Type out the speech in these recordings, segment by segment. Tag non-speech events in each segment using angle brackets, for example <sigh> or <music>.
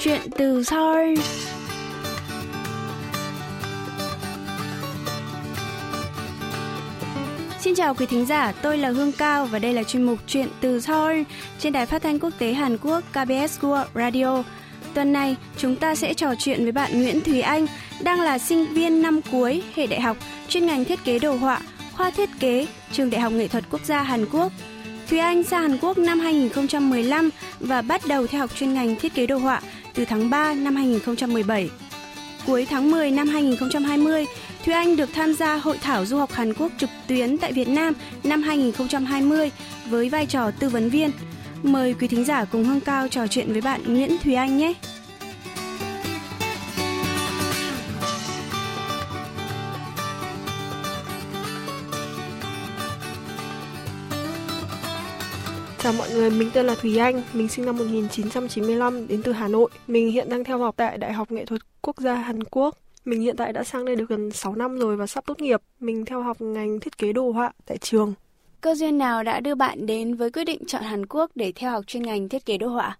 Chuyện từ Seoul Xin chào quý thính giả, tôi là Hương Cao và đây là chuyên mục Chuyện từ Seoul trên đài phát thanh quốc tế Hàn Quốc KBS World Radio. Tuần này, chúng ta sẽ trò chuyện với bạn Nguyễn Thúy Anh, đang là sinh viên năm cuối hệ đại học chuyên ngành thiết kế đồ họa, khoa thiết kế, trường Đại học Nghệ thuật Quốc gia Hàn Quốc. Thúy Anh sang Hàn Quốc năm 2015 và bắt đầu theo học chuyên ngành thiết kế đồ họa từ tháng 3 năm 2017. Cuối tháng 10 năm 2020, Thúy Anh được tham gia hội thảo du học Hàn Quốc trực tuyến tại Việt Nam năm 2020 với vai trò tư vấn viên. Mời quý thính giả cùng Hương Cao trò chuyện với bạn Nguyễn Thúy Anh nhé. Chào mọi người, mình tên là Thùy Anh, mình sinh năm 1995 đến từ Hà Nội. Mình hiện đang theo học tại Đại học Nghệ thuật Quốc gia Hàn Quốc. Mình hiện tại đã sang đây được gần 6 năm rồi và sắp tốt nghiệp. Mình theo học ngành thiết kế đồ họa tại trường. Cơ duyên nào đã đưa bạn đến với quyết định chọn Hàn Quốc để theo học chuyên ngành thiết kế đồ họa?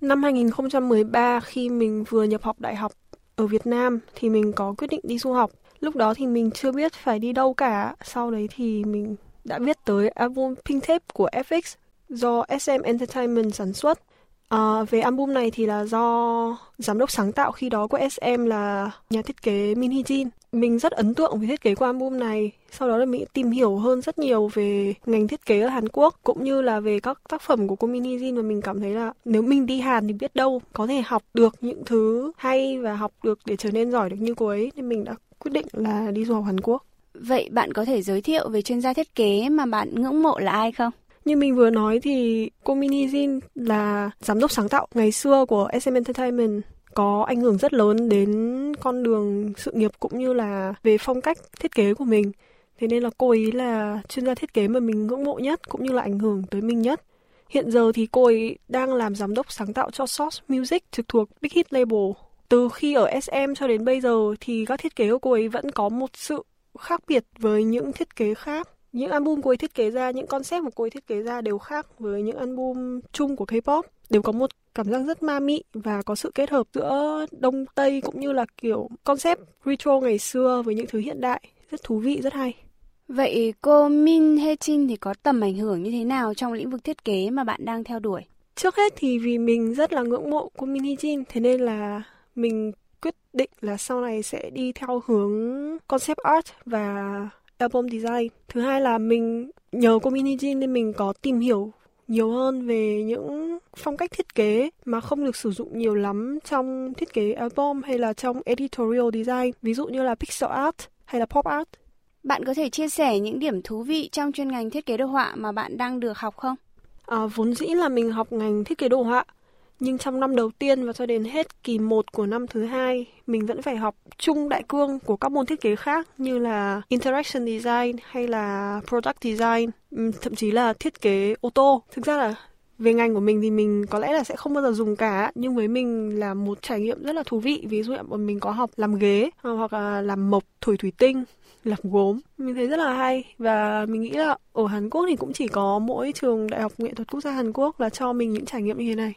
Năm 2013 khi mình vừa nhập học đại học ở Việt Nam thì mình có quyết định đi du học. Lúc đó thì mình chưa biết phải đi đâu cả. Sau đấy thì mình đã viết tới album Pink Tape của FX do SM Entertainment sản xuất. À, về album này thì là do giám đốc sáng tạo khi đó của SM là nhà thiết kế Min Hee Jin. Mình rất ấn tượng với thiết kế của album này. Sau đó là mình tìm hiểu hơn rất nhiều về ngành thiết kế ở Hàn Quốc cũng như là về các tác phẩm của cô Min Hee Jin và mình cảm thấy là nếu mình đi Hàn thì biết đâu có thể học được những thứ hay và học được để trở nên giỏi được như cô ấy nên mình đã quyết định là đi du học Hàn Quốc. Vậy bạn có thể giới thiệu về chuyên gia thiết kế mà bạn ngưỡng mộ là ai không? Như mình vừa nói thì cô Mini Jin là giám đốc sáng tạo ngày xưa của SM Entertainment, có ảnh hưởng rất lớn đến con đường sự nghiệp cũng như là về phong cách thiết kế của mình. Thế nên là cô ấy là chuyên gia thiết kế mà mình ngưỡng mộ nhất cũng như là ảnh hưởng tới mình nhất. Hiện giờ thì cô ấy đang làm giám đốc sáng tạo cho Source Music trực thuộc Big Hit Label. Từ khi ở SM cho đến bây giờ thì các thiết kế của cô ấy vẫn có một sự khác biệt với những thiết kế khác những album cô ấy thiết kế ra, những concept mà cô ấy thiết kế ra đều khác với những album chung của K-pop. Đều có một cảm giác rất ma mị và có sự kết hợp giữa Đông Tây cũng như là kiểu concept retro ngày xưa với những thứ hiện đại. Rất thú vị, rất hay. Vậy cô Min Hye Jin thì có tầm ảnh hưởng như thế nào trong lĩnh vực thiết kế mà bạn đang theo đuổi? Trước hết thì vì mình rất là ngưỡng mộ cô Min Hye Jin, thế nên là mình quyết định là sau này sẽ đi theo hướng concept art và album design. Thứ hai là mình nhờ community nên mình có tìm hiểu nhiều hơn về những phong cách thiết kế mà không được sử dụng nhiều lắm trong thiết kế album hay là trong editorial design, ví dụ như là pixel art hay là pop art. Bạn có thể chia sẻ những điểm thú vị trong chuyên ngành thiết kế đồ họa mà bạn đang được học không? À, vốn dĩ là mình học ngành thiết kế đồ họa nhưng trong năm đầu tiên và cho đến hết kỳ 1 của năm thứ hai, mình vẫn phải học chung đại cương của các môn thiết kế khác như là interaction design hay là product design, thậm chí là thiết kế ô tô. Thực ra là về ngành của mình thì mình có lẽ là sẽ không bao giờ dùng cả nhưng với mình là một trải nghiệm rất là thú vị. Ví dụ như mình có học làm ghế hoặc là làm mộc thổi thủy tinh <laughs> làm gốm. Mình thấy rất là hay và mình nghĩ là ở Hàn Quốc thì cũng chỉ có mỗi trường đại học nghệ thuật quốc gia Hàn Quốc là cho mình những trải nghiệm như thế này.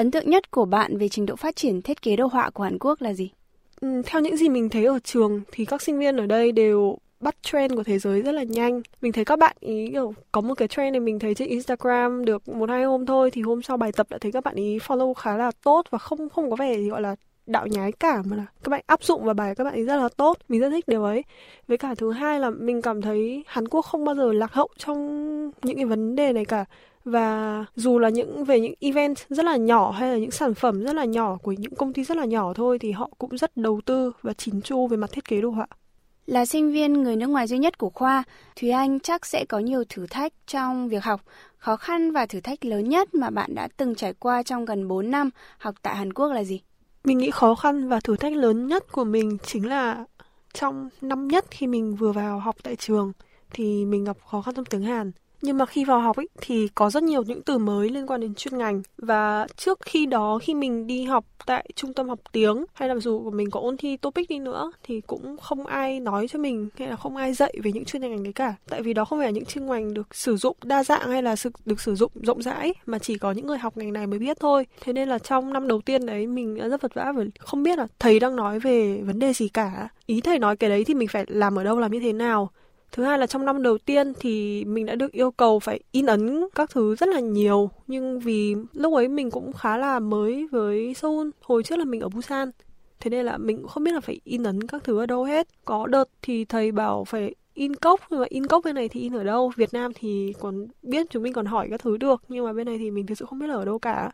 Ấn tượng nhất của bạn về trình độ phát triển thiết kế đồ họa của Hàn Quốc là gì? Ừ, theo những gì mình thấy ở trường thì các sinh viên ở đây đều bắt trend của thế giới rất là nhanh. Mình thấy các bạn ý kiểu có một cái trend này mình thấy trên Instagram được một hai hôm thôi thì hôm sau bài tập đã thấy các bạn ý follow khá là tốt và không không có vẻ gì gọi là đạo nhái cả mà là các bạn áp dụng vào bài các bạn ấy rất là tốt mình rất thích điều ấy với cả thứ hai là mình cảm thấy Hàn Quốc không bao giờ lạc hậu trong những cái vấn đề này cả và dù là những về những event rất là nhỏ hay là những sản phẩm rất là nhỏ của những công ty rất là nhỏ thôi thì họ cũng rất đầu tư và chỉn chu về mặt thiết kế đồ họa. Là sinh viên người nước ngoài duy nhất của khoa, Thúy Anh chắc sẽ có nhiều thử thách trong việc học. Khó khăn và thử thách lớn nhất mà bạn đã từng trải qua trong gần 4 năm học tại Hàn Quốc là gì? Mình nghĩ khó khăn và thử thách lớn nhất của mình chính là trong năm nhất khi mình vừa vào học tại trường thì mình gặp khó khăn trong tiếng Hàn nhưng mà khi vào học ấy, thì có rất nhiều những từ mới liên quan đến chuyên ngành. Và trước khi đó, khi mình đi học tại trung tâm học tiếng hay là dù của mình có ôn thi topic đi nữa thì cũng không ai nói cho mình hay là không ai dạy về những chuyên ngành đấy cả. Tại vì đó không phải là những chuyên ngành được sử dụng đa dạng hay là được sử dụng rộng rãi mà chỉ có những người học ngành này mới biết thôi. Thế nên là trong năm đầu tiên đấy mình rất vật vã và không biết là thầy đang nói về vấn đề gì cả. Ý thầy nói cái đấy thì mình phải làm ở đâu làm như thế nào Thứ hai là trong năm đầu tiên thì mình đã được yêu cầu phải in ấn các thứ rất là nhiều. Nhưng vì lúc ấy mình cũng khá là mới với Seoul. Hồi trước là mình ở Busan. Thế nên là mình cũng không biết là phải in ấn các thứ ở đâu hết. Có đợt thì thầy bảo phải in cốc nhưng mà in cốc bên này thì in ở đâu Việt Nam thì còn biết chúng mình còn hỏi các thứ được nhưng mà bên này thì mình thực sự không biết là ở đâu cả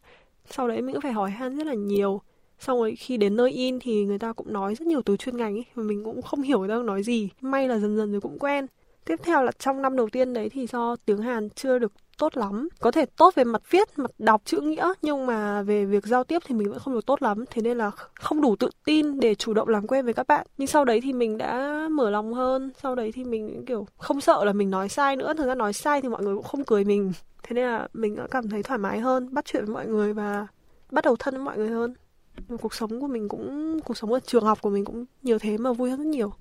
sau đấy mình cũng phải hỏi han rất là nhiều xong rồi khi đến nơi in thì người ta cũng nói rất nhiều từ chuyên ngành ấy, mà mình cũng không hiểu người ta nói gì. May là dần dần rồi cũng quen. Tiếp theo là trong năm đầu tiên đấy thì do tiếng Hàn chưa được tốt lắm. Có thể tốt về mặt viết, mặt đọc chữ nghĩa, nhưng mà về việc giao tiếp thì mình vẫn không được tốt lắm. Thế nên là không đủ tự tin để chủ động làm quen với các bạn. Nhưng sau đấy thì mình đã mở lòng hơn. Sau đấy thì mình kiểu không sợ là mình nói sai nữa. Thực ra nói sai thì mọi người cũng không cười mình. Thế nên là mình đã cảm thấy thoải mái hơn, bắt chuyện với mọi người và bắt đầu thân với mọi người hơn cuộc sống của mình cũng cuộc sống ở trường học của mình cũng nhiều thế mà vui hơn rất nhiều.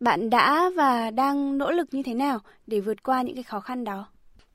Bạn đã và đang nỗ lực như thế nào để vượt qua những cái khó khăn đó?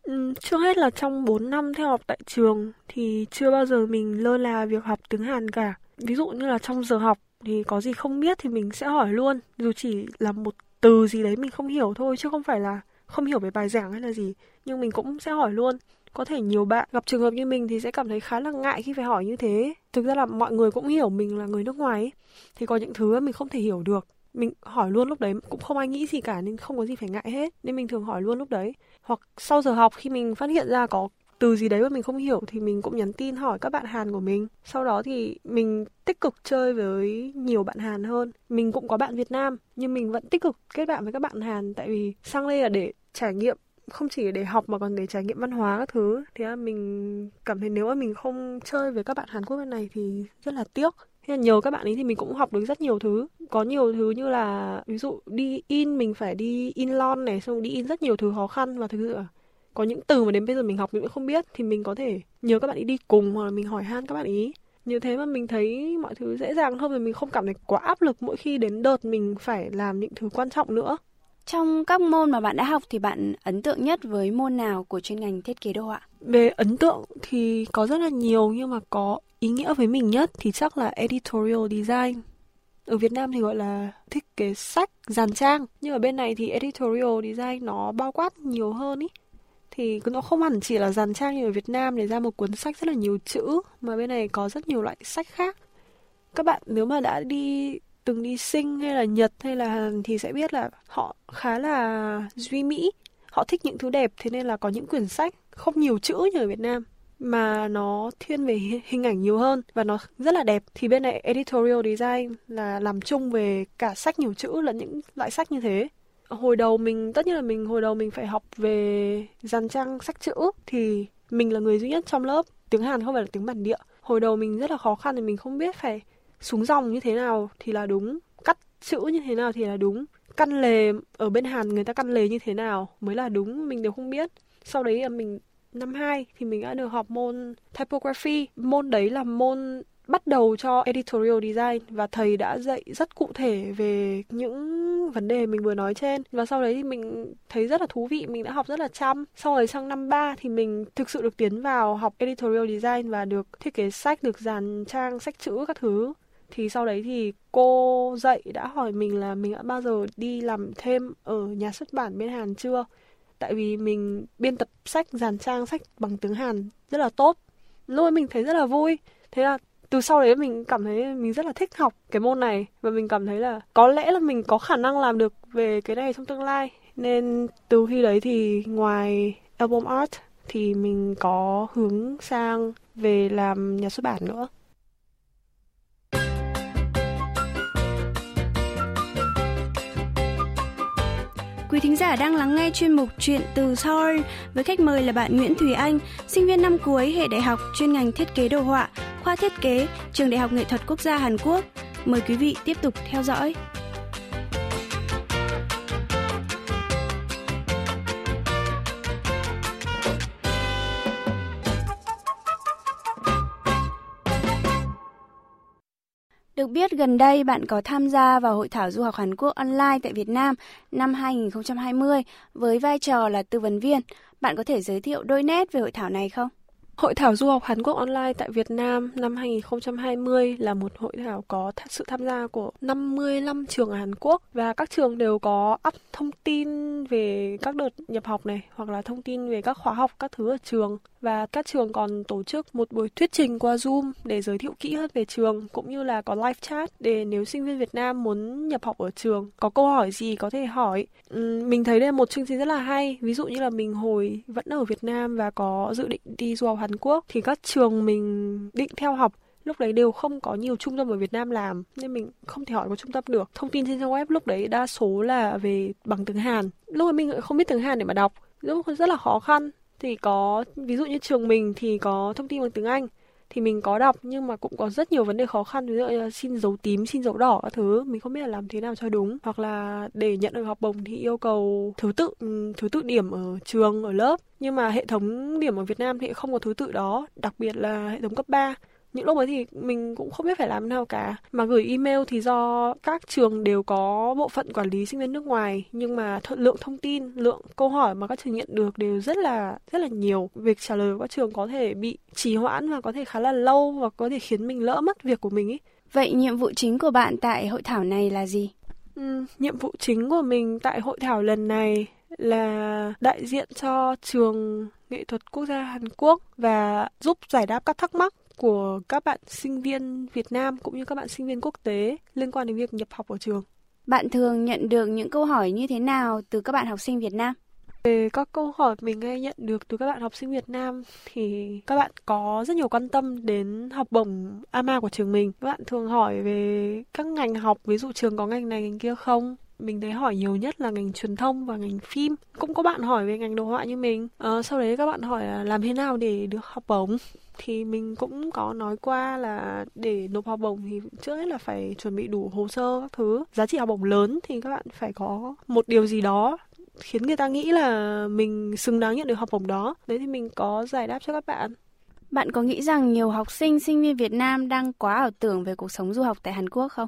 Ừ, trước hết là trong 4 năm theo học tại trường thì chưa bao giờ mình lơ là việc học tiếng Hàn cả. Ví dụ như là trong giờ học thì có gì không biết thì mình sẽ hỏi luôn, dù chỉ là một từ gì đấy mình không hiểu thôi chứ không phải là không hiểu về bài giảng hay là gì, nhưng mình cũng sẽ hỏi luôn có thể nhiều bạn gặp trường hợp như mình thì sẽ cảm thấy khá là ngại khi phải hỏi như thế thực ra là mọi người cũng hiểu mình là người nước ngoài ấy. thì có những thứ mình không thể hiểu được mình hỏi luôn lúc đấy, cũng không ai nghĩ gì cả nên không có gì phải ngại hết nên mình thường hỏi luôn lúc đấy hoặc sau giờ học khi mình phát hiện ra có từ gì đấy mà mình không hiểu thì mình cũng nhắn tin hỏi các bạn Hàn của mình. Sau đó thì mình tích cực chơi với nhiều bạn Hàn hơn. Mình cũng có bạn Việt Nam, nhưng mình vẫn tích cực kết bạn với các bạn Hàn tại vì sang đây là để trải nghiệm không chỉ để học mà còn để trải nghiệm văn hóa các thứ. Thế là mình cảm thấy nếu mà mình không chơi với các bạn Hàn Quốc bên này thì rất là tiếc. Thế là nhờ các bạn ấy thì mình cũng học được rất nhiều thứ. Có nhiều thứ như là, ví dụ đi in, mình phải đi in lon này, xong đi in rất nhiều thứ khó khăn và thực sự là có những từ mà đến bây giờ mình học mình cũng không biết, thì mình có thể nhờ các bạn ấy đi cùng hoặc là mình hỏi han các bạn ý như thế mà mình thấy mọi thứ dễ dàng hơn và mình không cảm thấy quá áp lực mỗi khi đến đợt mình phải làm những thứ quan trọng nữa trong các môn mà bạn đã học thì bạn ấn tượng nhất với môn nào của chuyên ngành thiết kế đồ họa? Về ấn tượng thì có rất là nhiều nhưng mà có ý nghĩa với mình nhất thì chắc là editorial design. Ở Việt Nam thì gọi là thiết kế sách, dàn trang. Nhưng ở bên này thì editorial design nó bao quát nhiều hơn ý. Thì nó không hẳn chỉ là dàn trang như ở Việt Nam để ra một cuốn sách rất là nhiều chữ mà bên này có rất nhiều loại sách khác. Các bạn nếu mà đã đi từng đi sinh hay là Nhật hay là Hàn thì sẽ biết là họ khá là duy mỹ. Họ thích những thứ đẹp, thế nên là có những quyển sách không nhiều chữ như ở Việt Nam mà nó thiên về hình ảnh nhiều hơn và nó rất là đẹp. Thì bên này editorial design là làm chung về cả sách nhiều chữ lẫn những loại sách như thế. Hồi đầu mình, tất nhiên là mình, hồi đầu mình phải học về dàn trang sách chữ, thì mình là người duy nhất trong lớp. Tiếng Hàn không phải là tiếng bản địa. Hồi đầu mình rất là khó khăn thì mình không biết phải xuống dòng như thế nào thì là đúng, cắt chữ như thế nào thì là đúng, căn lề ở bên Hàn người ta căn lề như thế nào mới là đúng, mình đều không biết. Sau đấy là mình, năm 2 thì mình đã được học môn typography. Môn đấy là môn bắt đầu cho editorial design và thầy đã dạy rất cụ thể về những vấn đề mình vừa nói trên. Và sau đấy thì mình thấy rất là thú vị, mình đã học rất là chăm. Sau đấy sang năm 3 thì mình thực sự được tiến vào học editorial design và được thiết kế sách, được dàn trang, sách chữ các thứ thì sau đấy thì cô dạy đã hỏi mình là mình đã bao giờ đi làm thêm ở nhà xuất bản bên Hàn chưa? Tại vì mình biên tập sách, dàn trang sách bằng tiếng Hàn rất là tốt. Lúc ấy mình thấy rất là vui. Thế là từ sau đấy mình cảm thấy mình rất là thích học cái môn này. Và mình cảm thấy là có lẽ là mình có khả năng làm được về cái này trong tương lai. Nên từ khi đấy thì ngoài album art thì mình có hướng sang về làm nhà xuất bản nữa. Quý thính giả đang lắng nghe chuyên mục Chuyện từ Seoul với khách mời là bạn Nguyễn Thùy Anh, sinh viên năm cuối hệ đại học chuyên ngành thiết kế đồ họa, khoa thiết kế, trường Đại học Nghệ thuật Quốc gia Hàn Quốc. Mời quý vị tiếp tục theo dõi. Được biết, gần đây bạn có tham gia vào hội thảo du học Hàn Quốc online tại Việt Nam năm 2020 với vai trò là tư vấn viên. Bạn có thể giới thiệu đôi nét về hội thảo này không? Hội thảo du học Hàn Quốc online tại Việt Nam năm 2020 là một hội thảo có sự tham gia của 55 trường ở Hàn Quốc và các trường đều có up thông tin về các đợt nhập học này hoặc là thông tin về các khóa học, các thứ ở trường và các trường còn tổ chức một buổi thuyết trình qua Zoom để giới thiệu kỹ hơn về trường cũng như là có live chat để nếu sinh viên Việt Nam muốn nhập học ở trường có câu hỏi gì có thể hỏi. mình thấy đây là một chương trình rất là hay. Ví dụ như là mình hồi vẫn ở Việt Nam và có dự định đi du học Hàn Quốc thì các trường mình định theo học, lúc đấy đều không có nhiều trung tâm ở Việt Nam làm, nên mình không thể hỏi có trung tâm được. Thông tin trên trang web lúc đấy đa số là về bằng tiếng Hàn. Lúc ấy mình không biết tiếng Hàn để mà đọc rất là khó khăn. Thì có, ví dụ như trường mình thì có thông tin bằng tiếng Anh thì mình có đọc nhưng mà cũng có rất nhiều vấn đề khó khăn, ví dụ như là xin dấu tím, xin dấu đỏ các thứ, mình không biết là làm thế nào cho đúng. Hoặc là để nhận được học bổng thì yêu cầu thứ tự ừ, thứ tự điểm ở trường, ở lớp. Nhưng mà hệ thống điểm ở Việt Nam thì không có thứ tự đó, đặc biệt là hệ thống cấp 3 những lúc ấy thì mình cũng không biết phải làm nào cả. Mà gửi email thì do các trường đều có bộ phận quản lý sinh viên nước ngoài. Nhưng mà th- lượng thông tin lượng câu hỏi mà các trường nhận được đều rất là rất là nhiều. Việc trả lời của các trường có thể bị trì hoãn và có thể khá là lâu và có thể khiến mình lỡ mất việc của mình ấy vậy nhiệm vụ chính của bạn tại hội thảo này là gì? Ừ, nhiệm vụ chính của mình tại hội thảo lần này là đại diện cho trường nghệ thuật quốc gia Hàn Quốc và giúp giải đáp các thắc mắc của các bạn sinh viên Việt Nam cũng như các bạn sinh viên quốc tế liên quan đến việc nhập học ở trường. Bạn thường nhận được những câu hỏi như thế nào từ các bạn học sinh Việt Nam? Về các câu hỏi mình hay nhận được từ các bạn học sinh Việt Nam thì các bạn có rất nhiều quan tâm đến học bổng AMA của trường mình. Các bạn thường hỏi về các ngành học, ví dụ trường có ngành này ngành kia không? Mình thấy hỏi nhiều nhất là ngành truyền thông và ngành phim. Cũng có bạn hỏi về ngành đồ họa như mình. À, sau đấy các bạn hỏi là làm thế nào để được học bổng? Thì mình cũng có nói qua là để nộp học bổng thì trước hết là phải chuẩn bị đủ hồ sơ các thứ. Giá trị học bổng lớn thì các bạn phải có một điều gì đó khiến người ta nghĩ là mình xứng đáng nhận được học bổng đó. Đấy thì mình có giải đáp cho các bạn. Bạn có nghĩ rằng nhiều học sinh sinh viên Việt Nam đang quá ảo tưởng về cuộc sống du học tại Hàn Quốc không?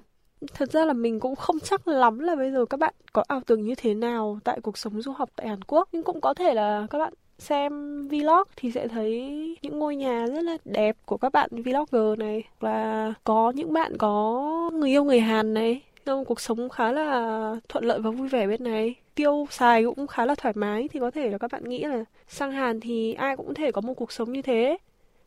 Thật ra là mình cũng không chắc lắm là bây giờ các bạn có ảo tưởng như thế nào tại cuộc sống du học tại Hàn Quốc. Nhưng cũng có thể là các bạn xem vlog thì sẽ thấy những ngôi nhà rất là đẹp của các bạn vlogger này. Và có những bạn có người yêu người Hàn này. Trong cuộc sống khá là thuận lợi và vui vẻ bên này. Tiêu xài cũng khá là thoải mái thì có thể là các bạn nghĩ là sang Hàn thì ai cũng thể có một cuộc sống như thế.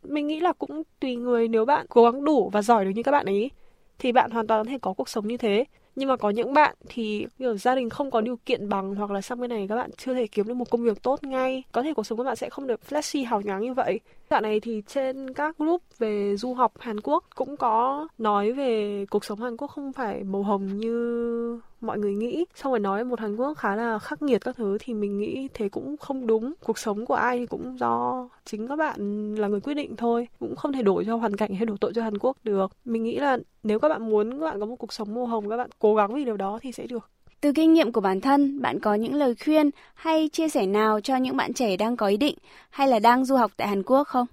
Mình nghĩ là cũng tùy người nếu bạn cố gắng đủ và giỏi được như các bạn ấy thì bạn hoàn toàn có thể có cuộc sống như thế. Nhưng mà có những bạn thì, kiểu, gia đình không có điều kiện bằng hoặc là sang bên này, các bạn chưa thể kiếm được một công việc tốt ngay. Có thể cuộc sống của bạn sẽ không được flashy, hào nhoáng như vậy. Dạo này thì trên các group về du học Hàn Quốc cũng có nói về cuộc sống Hàn Quốc không phải màu hồng như mọi người nghĩ. Xong rồi nói một Hàn Quốc khá là khắc nghiệt các thứ thì mình nghĩ thế cũng không đúng. Cuộc sống của ai thì cũng do chính các bạn là người quyết định thôi. Cũng không thể đổi cho hoàn cảnh hay đổ tội cho Hàn Quốc được. Mình nghĩ là nếu các bạn muốn các bạn có một cuộc sống màu hồng các bạn cố gắng vì điều đó thì sẽ được. Từ kinh nghiệm của bản thân, bạn có những lời khuyên hay chia sẻ nào cho những bạn trẻ đang có ý định hay là đang du học tại Hàn Quốc không?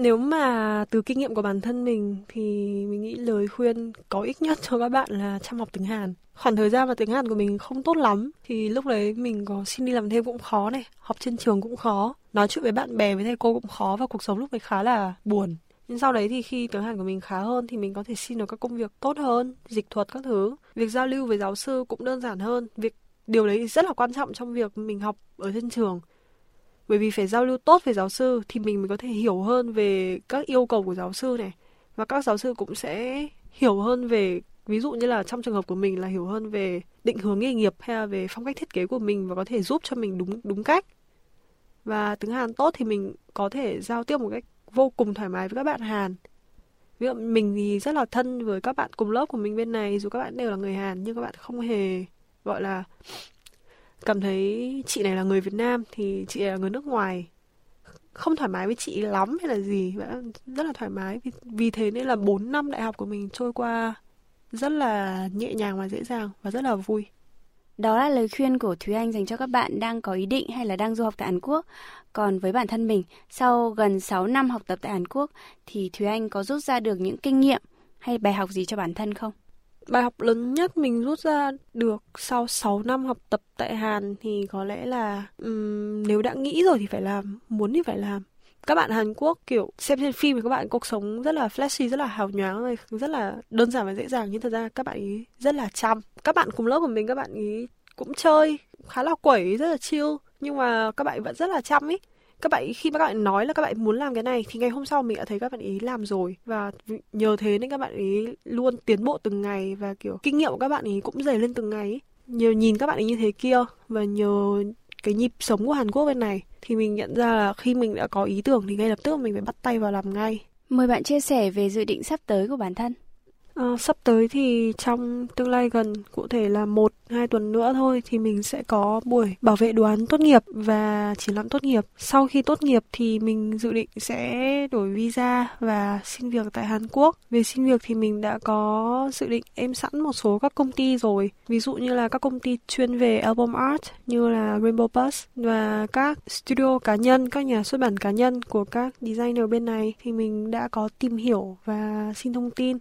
Nếu mà từ kinh nghiệm của bản thân mình thì mình nghĩ lời khuyên có ích nhất cho các bạn là chăm học tiếng Hàn. Khoảng thời gian mà tiếng Hàn của mình không tốt lắm thì lúc đấy mình có xin đi làm thêm cũng khó này, học trên trường cũng khó, nói chuyện với bạn bè với thầy cô cũng khó và cuộc sống lúc đấy khá là buồn. Nhưng sau đấy thì khi tiếng Hàn của mình khá hơn thì mình có thể xin được các công việc tốt hơn, dịch thuật các thứ. Việc giao lưu với giáo sư cũng đơn giản hơn. Việc điều đấy rất là quan trọng trong việc mình học ở trên trường bởi vì phải giao lưu tốt với giáo sư thì mình mới có thể hiểu hơn về các yêu cầu của giáo sư này. Và các giáo sư cũng sẽ hiểu hơn về, ví dụ như là trong trường hợp của mình là hiểu hơn về định hướng nghề nghiệp hay là về phong cách thiết kế của mình và có thể giúp cho mình đúng đúng cách. Và tiếng Hàn tốt thì mình có thể giao tiếp một cách vô cùng thoải mái với các bạn Hàn. Ví dụ mình thì rất là thân với các bạn cùng lớp của mình bên này, dù các bạn đều là người Hàn nhưng các bạn không hề, gọi là cảm thấy chị này là người Việt Nam thì chị là người nước ngoài không thoải mái với chị lắm hay là gì rất là thoải mái vì, vì thế nên là 4 năm đại học của mình trôi qua rất là nhẹ nhàng và dễ dàng và rất là vui đó là lời khuyên của Thúy Anh dành cho các bạn đang có ý định hay là đang du học tại Hàn Quốc. Còn với bản thân mình, sau gần 6 năm học tập tại Hàn Quốc thì Thúy Anh có rút ra được những kinh nghiệm hay bài học gì cho bản thân không? Bài học lớn nhất mình rút ra được sau 6 năm học tập tại Hàn thì có lẽ là um, nếu đã nghĩ rồi thì phải làm, muốn thì phải làm. Các bạn Hàn Quốc kiểu xem trên phim thì các bạn cuộc sống rất là flashy, rất là hào nhoáng, rất là đơn giản và dễ dàng nhưng thật ra các bạn ý rất là chăm. Các bạn cùng lớp của mình các bạn ý cũng chơi khá là quẩy, rất là chill nhưng mà các bạn vẫn rất là chăm ý các bạn, khi mà các bạn nói là các bạn muốn làm cái này, thì ngày hôm sau mình đã thấy các bạn ý làm rồi và nhờ thế nên các bạn ý luôn tiến bộ từng ngày và, kiểu, kinh nghiệm của các bạn ý cũng dày lên từng ngày nhiều nhìn các bạn ý như thế kia và nhờ cái nhịp sống của Hàn Quốc bên này, thì mình nhận ra là khi mình đã có ý tưởng thì ngay lập tức mình phải bắt tay vào làm ngay. Mời bạn chia sẻ về dự định sắp tới của bản thân. À, sắp tới thì trong tương lai gần, cụ thể là một hai tuần nữa thôi thì mình sẽ có buổi bảo vệ đoán tốt nghiệp và triển lãm tốt nghiệp. Sau khi tốt nghiệp thì mình dự định sẽ đổi visa và xin việc tại Hàn Quốc. Về xin việc thì mình đã có dự định em sẵn một số các công ty rồi. Ví dụ như là các công ty chuyên về album art như là Rainbow Bus và các studio cá nhân, các nhà xuất bản cá nhân của các designer bên này thì mình đã có tìm hiểu và xin thông tin.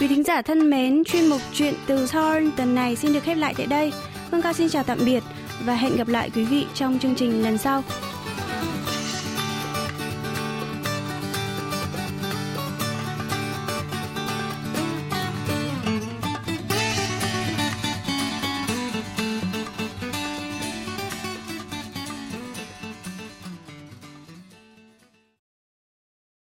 Quý thính giả thân mến, chuyên mục chuyện từ Seoul tuần này xin được khép lại tại đây. Phương Cao xin chào tạm biệt và hẹn gặp lại quý vị trong chương trình lần sau.